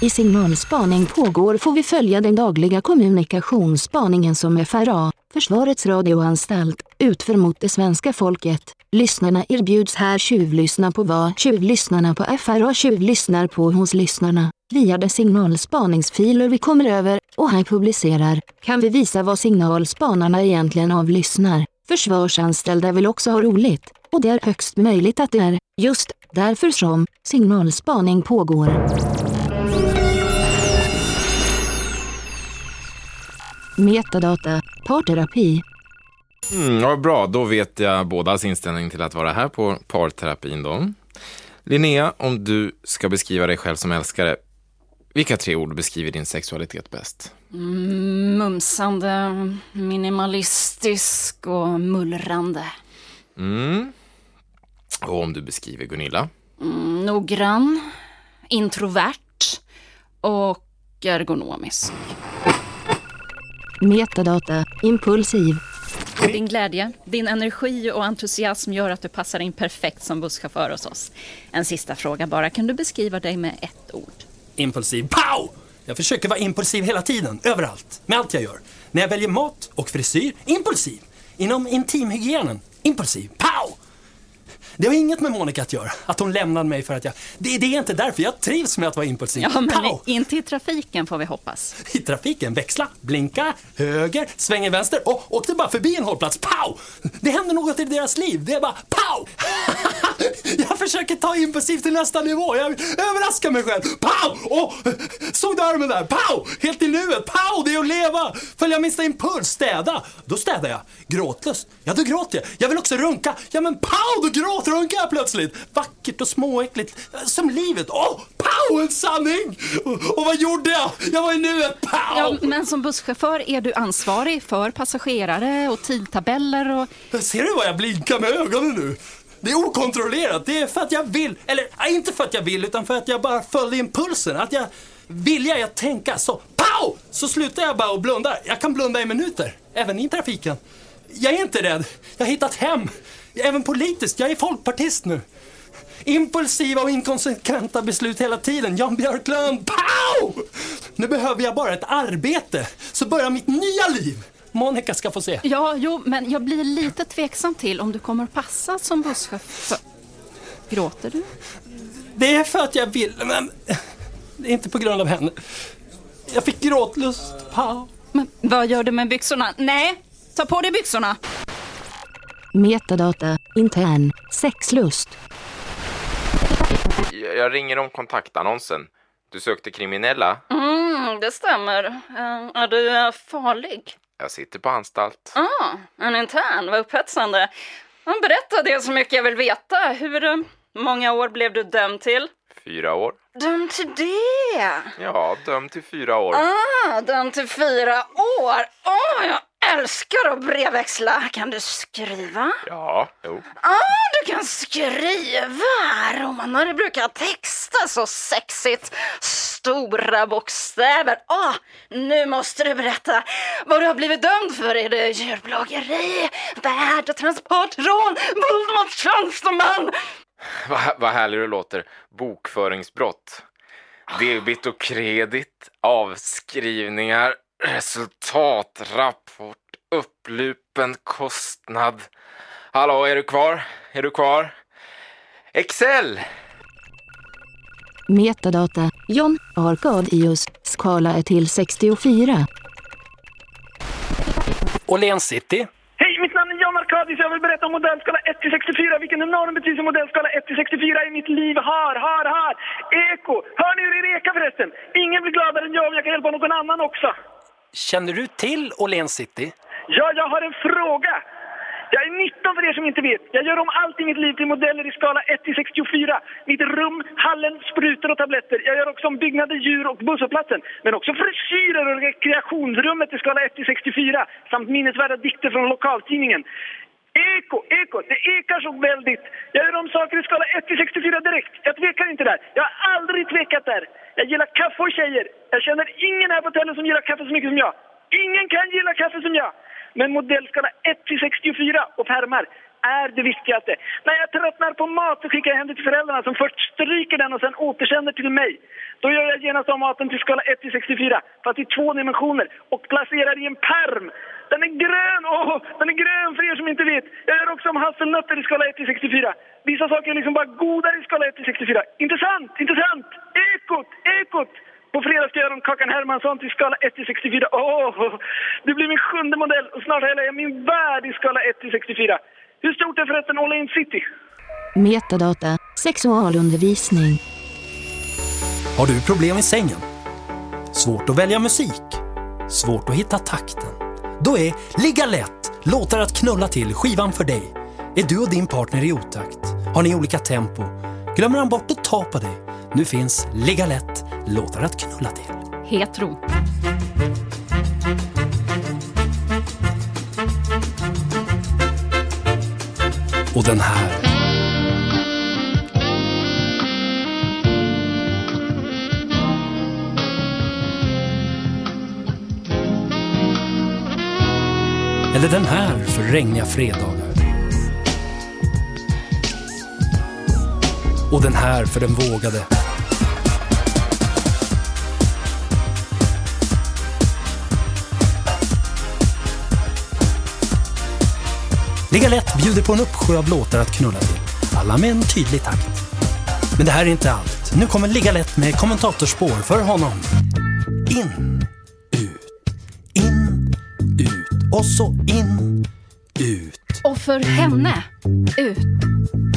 I signalspaning pågår får vi följa den dagliga kommunikationsspaningen som FRA, Försvarets radioanstalt, utför mot det svenska folket. Lyssnarna erbjuds här tjuvlyssna på vad tjuvlyssnarna på FRA tjuvlyssnar på hos lyssnarna. Via de signalspaningsfiler vi kommer över och här publicerar kan vi visa vad signalspanarna egentligen avlyssnar. Försvarsanställda vill också ha roligt och det är högst möjligt att det är just därför som signalspaning pågår. Metadata, parterapi. Mm, ja, bra, då vet jag bådas inställning till att vara här på parterapin då. Linnea, om du ska beskriva dig själv som älskare, vilka tre ord beskriver din sexualitet bäst? Mm, mumsande, minimalistisk och mullrande. Mm. Och om du beskriver Gunilla? Mm, noggrann, introvert och ergonomisk. Metadata, impulsiv. Din glädje, din energi och entusiasm gör att du passar in perfekt som busschaufför hos oss. En sista fråga bara, kan du beskriva dig med ett ord? Impulsiv. Pow! Jag försöker vara impulsiv hela tiden, överallt, med allt jag gör. När jag väljer mat och frisyr, impulsiv. Inom intimhygienen, impulsiv. Pow! Det har inget med Monica att göra, att hon lämnade mig för att jag... Det, det är inte därför, jag trivs med att vara impulsiv. Ja, men Pow! inte i trafiken får vi hoppas. I trafiken, växla, blinka, höger, svänger vänster och åkte bara förbi en hållplats. Pow! Det händer något i deras liv. Det är bara pow! jag försöker ta impulsivt till nästa nivå. Jag överraskar mig själv. Pow! Och såg du armen där? Pow! Helt i nuet. Pow! Det är att leva. Följa minsta impuls. Städa. Då städar jag. Gråtlös. Ja, då gråter jag. Jag vill också runka. Ja, men pow! Då gråtrunkar jag plötsligt. Vackert och småäckligt. Som livet. Åh! Oh, pow! En sanning! Och, och vad gjorde jag? Jag var i nuet. Pow! Ja, men som busschaufför är du ansvarig för passagerare och tidtabeller och... Ser du vad jag blinkar med ögonen nu? Det är okontrollerat. Det är för att jag vill. Eller inte för att jag vill, utan för att jag bara följde impulsen. Att jag vilja jag tänka så pow! Så slutar jag bara och blundar. Jag kan blunda i minuter, även i trafiken. Jag är inte rädd. Jag har hittat hem. Även politiskt. Jag är folkpartist nu. Impulsiva och inkonsekventa beslut hela tiden. Jan Björklund, pow! Nu behöver jag bara ett arbete, så börjar mitt nya liv. Monica ska få se. Ja, jo, men jag blir lite tveksam till om du kommer passa som busschaufför. Gråter du? Det är för att jag vill, men inte på grund av henne. Jag fick gråtlust. Pow. Men vad gör du med byxorna? Nej, ta på dig byxorna. Metadata, intern, sexlust. Jag ringer om kontaktannonsen. Du sökte kriminella? Mm, det stämmer. Eh, Är du eh, farlig? Jag sitter på anstalt. Ah, en intern, vad upphetsande. Berätta det så mycket jag vill veta. Hur eh, många år blev du dömd till? Fyra år. Dömd till det? Ja, dömd till fyra år. Ah, dömd till fyra år. Åh, jag älskar att brevväxla. Kan du skriva? Ja, jo. Ah, du kan skriva! Romaner brukar texta så sexigt. Stora bokstäver. Ah, nu måste du berätta vad du har blivit dömd för. Är det djurplågeri, värdetransport, rån, våld mot tjänsteman? Vad, vad härligt det låter. Bokföringsbrott. Debit och kredit, avskrivningar, resultatrapport, upplupen kostnad. Hallå, är du kvar? Är du kvar? Excel! Metadata, John Arkadius, skala är till 64. Åhléns City. Hej, mitt namn är Jan Arkadius. Jag vill berätta om modellskala 1 till 64. Vilken enorm betydelse modellskala 1 till 64 i mitt liv har, har, har. Eko! Hör ni hur det ekar förresten? Ingen blir gladare än jag om jag kan hjälpa någon annan också. Känner du till Åhléns City? Ja, jag har en fråga. Jag är 19 för er som inte vet. Jag gör om allt i mitt liv till modeller i skala 1 till 64. Mitt rum, hallen, sprutor och tabletter. Jag gör också om byggnader, djur och busshållplatsen. Men också frisyrer och rekreationsrummet i skala 1 till 64. Samt minnesvärda dikter från lokaltidningen. Eko, eko, det ekar så väldigt. Jag gör om saker i skala 1 till 64 direkt. Jag tvekar inte där. Jag har aldrig tvekat där. Jag gillar kaffe och tjejer. Jag känner ingen här på hotellet som gillar kaffe så mycket som jag. Ingen kan gilla kaffe som jag. Men modellskala 1 till 64 och pärmar. är det viktigaste. När jag tröttnar på mat så skickar jag hem det till föräldrarna som först stryker den och sen återsänder till mig. Då gör jag genast om maten till skala 1 till 64, fast i två dimensioner och placerar i en perm. Den är grön! Åh, den är grön för er som inte vet. Jag gör också om hasselnötter i skala 1 till 64. Vissa saker är liksom bara godare i skala 1 till 64. Intressant, intressant! Ekot, ekot! På fredag ska jag göra om Kakan Hermansson till skala 1 till 64. Åh, det blir min sjunde modell och snart har jag hela min värld i skala 1 till 64. Hur stort är förresten All In City? Metadata, sexualundervisning. Har du problem i sängen? Svårt att välja musik? Svårt att hitta takten? Då är Ligga lätt, låtar att knulla till skivan för dig. Är du och din partner i otakt? Har ni olika tempo? Glömmer han bort att ta på dig? Nu finns Ligga lätt, låtar att knulla till. Hetero. Och den här. Eller den här för regniga fredagar. Och den här för den vågade. Ligga lätt bjuder på en uppsjö av låtar att knulla till. Alla med en tydlig takt. Men det här är inte allt. Nu kommer Ligga lätt med kommentatorspår för honom. Och så in, ut. Och för henne, ut,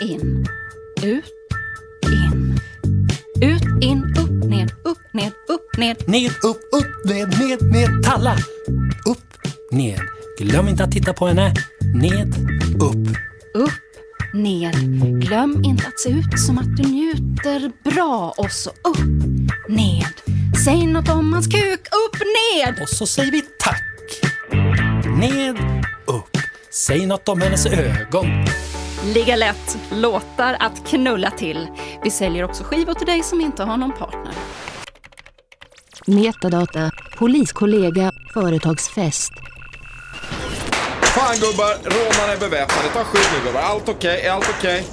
in, ut, in. Ut, in, upp, ned, upp, ned, upp, ned. Ned, upp, upp, ned, ned, ned. Talla. Upp, ned. Glöm inte att titta på henne. Ned, upp. Upp, ner. Glöm inte att se ut som att du njuter bra. Och så upp, ned. Säg något om hans kuk. Upp, ned. Och så säger vi tack. Ned, upp. Säg något om hennes ögon. Ligga lätt. Låtar att knulla till. Vi säljer också skivor till dig som inte har någon partner. Metadata, poliskollega, företagsfest. Fan gubbar, rånarna är beväpnade. Ta skydd nu gubbar. Allt okej, är allt okej?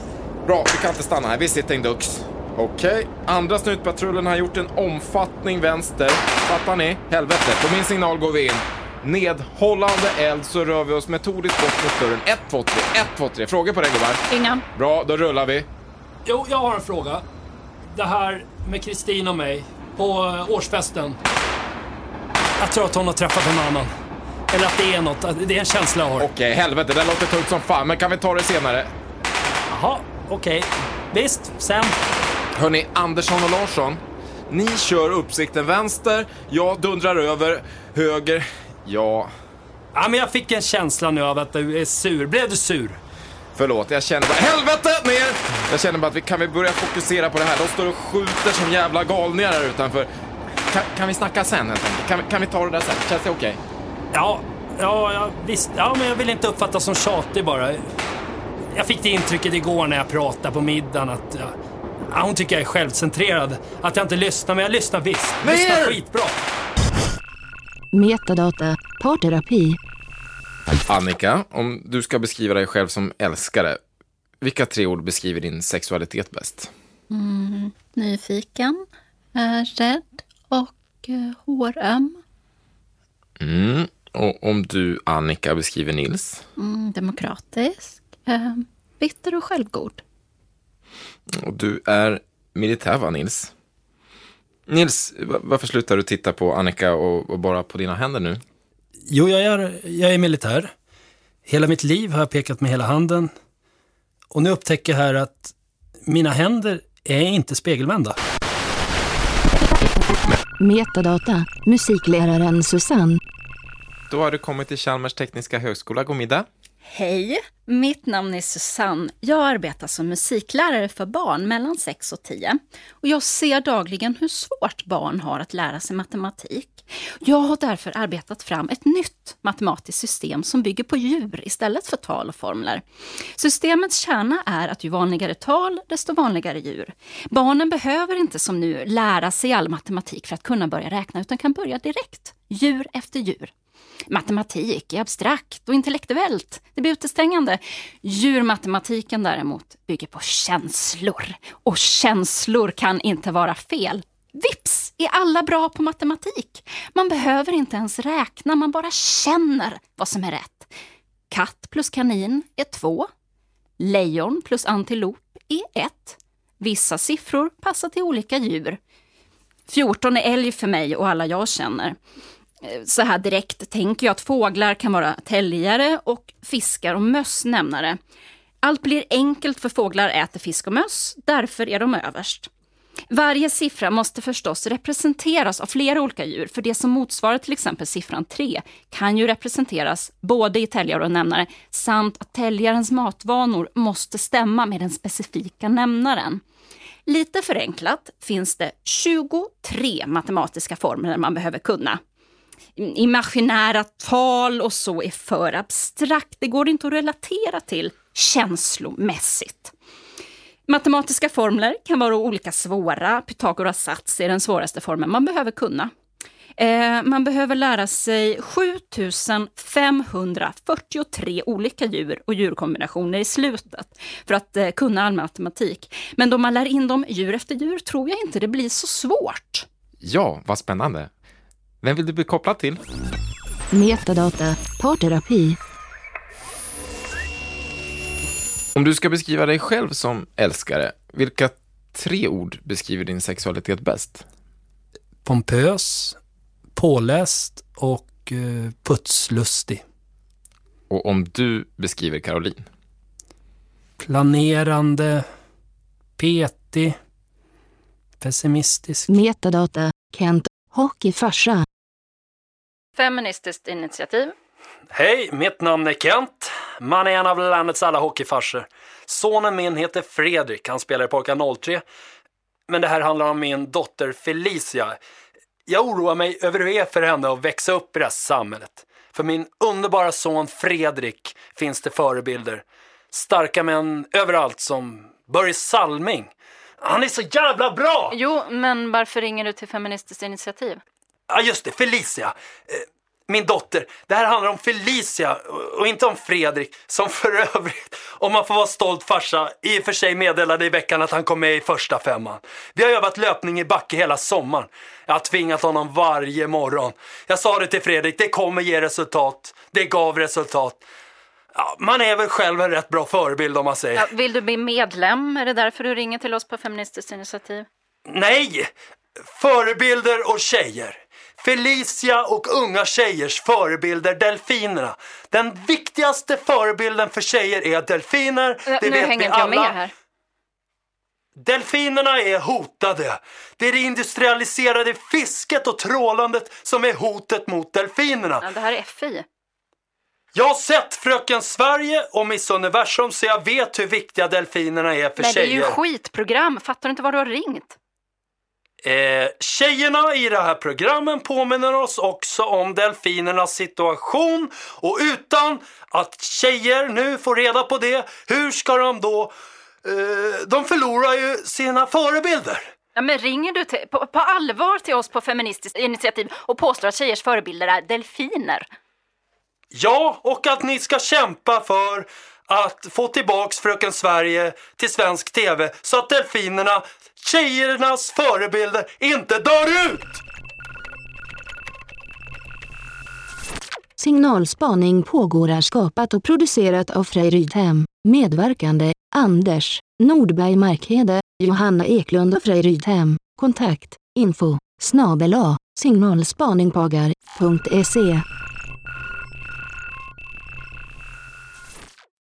Bra, vi kan inte stanna här. Vi sitter en dux. Okej, andra snutpatrullen har gjort en omfattning vänster. Fattar ni? Helvete, på min signal går vi in. Nedhållande eld så rör vi oss metodiskt bort mot dörren. 1, 2, 3, 1, 2, 3. Frågor på det gubbar? Inga. Bra, då rullar vi. Jo, jag har en fråga. Det här med Kristin och mig på eh, årsfesten. Jag tror att hon har träffat någon annan. Eller att det är något, det är en känsla jag har. Okej, helvete, det låter tungt som fan, men kan vi ta det senare? Jaha, okej. Visst, sen. Hörni, Andersson och Larsson. Ni kör uppsikten vänster, jag dundrar över höger. Ja, Ja, men jag fick en känsla nu av att du är sur. Blev du sur? förlåt, jag känner bara... Helvete, ner! Jag känner bara att vi kan vi börja fokusera på det här. De står och skjuter som jävla galningar här utanför. Kan, kan vi snacka sen helt enkelt? Kan, vi- kan vi ta det där sen? Känns det okej? Ja, ja, ja, visst. Ja, men jag vill inte uppfattas som tjatig bara. Jag fick det intrycket igår när jag pratade på middagen att ja, hon tycker jag är självcentrerad. Att jag inte lyssnar, men jag lyssnar visst. Lyssnar skitbra. Metadata, parterapi. Annika, om du ska beskriva dig själv som älskare, vilka tre ord beskriver din sexualitet bäst? Nyfiken, eh, rädd och eh, håröm. Mm. Och om du, Annika, beskriver Nils? Mm, demokratisk, eh, bitter och självgod. Och du är militär, va, Nils? Nils, va- varför slutar du titta på Annika och, och bara på dina händer nu? Jo, jag är, jag är militär. Hela mitt liv har jag pekat med hela handen. Och nu upptäcker jag här att mina händer är inte spegelvända. Metadata, musikläraren Susanne. Då har du kommit till Chalmers tekniska högskola. God middag. Hej, mitt namn är Susanne. Jag arbetar som musiklärare för barn mellan 6 och 10. Och jag ser dagligen hur svårt barn har att lära sig matematik. Jag har därför arbetat fram ett nytt matematiskt system som bygger på djur istället för tal och formler. Systemets kärna är att ju vanligare tal, desto vanligare djur. Barnen behöver inte som nu lära sig all matematik för att kunna börja räkna, utan kan börja direkt, djur efter djur. Matematik är abstrakt och intellektuellt. Det blir utestängande. Djurmatematiken däremot bygger på känslor. Och känslor kan inte vara fel. Vips är alla bra på matematik. Man behöver inte ens räkna, man bara känner vad som är rätt. Katt plus kanin är två. Lejon plus antilop är ett. Vissa siffror passar till olika djur. 14 är älg för mig och alla jag känner. Eh, så här direkt tänker jag att fåglar kan vara täljare och fiskar och möss nämnare. Allt blir enkelt för fåglar äter fisk och möss, därför är de överst. Varje siffra måste förstås representeras av flera olika djur, för det som motsvarar till exempel siffran 3 kan ju representeras både i täljare och nämnare, samt att täljarens matvanor måste stämma med den specifika nämnaren. Lite förenklat finns det 23 matematiska formler man behöver kunna. Imaginära tal och så är för abstrakt, det går inte att relatera till känslomässigt. Matematiska formler kan vara olika svåra. Pythagoras sats är den svåraste formeln man behöver kunna. Eh, man behöver lära sig 7543 olika djur och djurkombinationer i slutet för att eh, kunna all matematik. Men då man lär in dem djur efter djur tror jag inte det blir så svårt. Ja, vad spännande. Vem vill du bli kopplad till? Metadata, parterapi, Om du ska beskriva dig själv som älskare, vilka tre ord beskriver din sexualitet bäst? Pompös, påläst och eh, putslustig. Och om du beskriver Caroline? Planerande, petig, pessimistisk. metadata, Kent, hockeyfarsa, Feministiskt initiativ. Hej, mitt namn är Kent. Man är en av landets alla hockeyfarsor. Sonen min heter Fredrik, han spelar i Pojkar 03. Men det här handlar om min dotter Felicia. Jag oroar mig över hur det är för henne att växa upp i det här samhället. För min underbara son Fredrik finns det förebilder. Starka män överallt som Börje Salming. Han är så jävla bra! Jo, men varför ringer du till Feministiskt initiativ? Ja, just det, Felicia. Eh, Min dotter. Det här handlar om Felicia och och inte om Fredrik, som för övrigt, om man får vara stolt farsa, i och för sig meddelade i veckan att han kom med i första femman. Vi har övat löpning i backe hela sommaren. Jag har tvingat honom varje morgon. Jag sa det till Fredrik, det kommer ge resultat. Det gav resultat. Ja, man är väl själv en rätt bra förebild om man säger. Ja, vill du bli medlem? Är det därför du ringer till oss på Feministiskt initiativ? Nej! Förebilder och tjejer. Felicia och unga tjejers förebilder, delfinerna. Den viktigaste förebilden för tjejer är delfiner. Det nu vet hänger vi inte jag alla. med här. Delfinerna är hotade. Det är det industrialiserade fisket och trålandet som är hotet mot delfinerna. Ja, det här är FI. Jag har sett Fröken Sverige och Miss Universum så jag vet hur viktiga delfinerna är för Men det är tjejer. ju skitprogram. Fattar du inte vad du har ringt? Eh, tjejerna i det här programmen påminner oss också om delfinernas situation och utan att tjejer nu får reda på det, hur ska de då... Eh, de förlorar ju sina förebilder. Ja, men ringer du till, på, på allvar till oss på Feministiskt initiativ och påstår att tjejers förebilder är delfiner? Ja, och att ni ska kämpa för att få tillbaks Fröken Sverige till svensk TV så att delfinerna, tjejernas förebilder, inte dör ut! Signalspaning pågår är skapat och producerat av Frej Rydhem. Medverkande Anders Nordberg Markhede, Johanna Eklund och Frej Rydhem. Kontakt info snabel a signalspaningpagar.se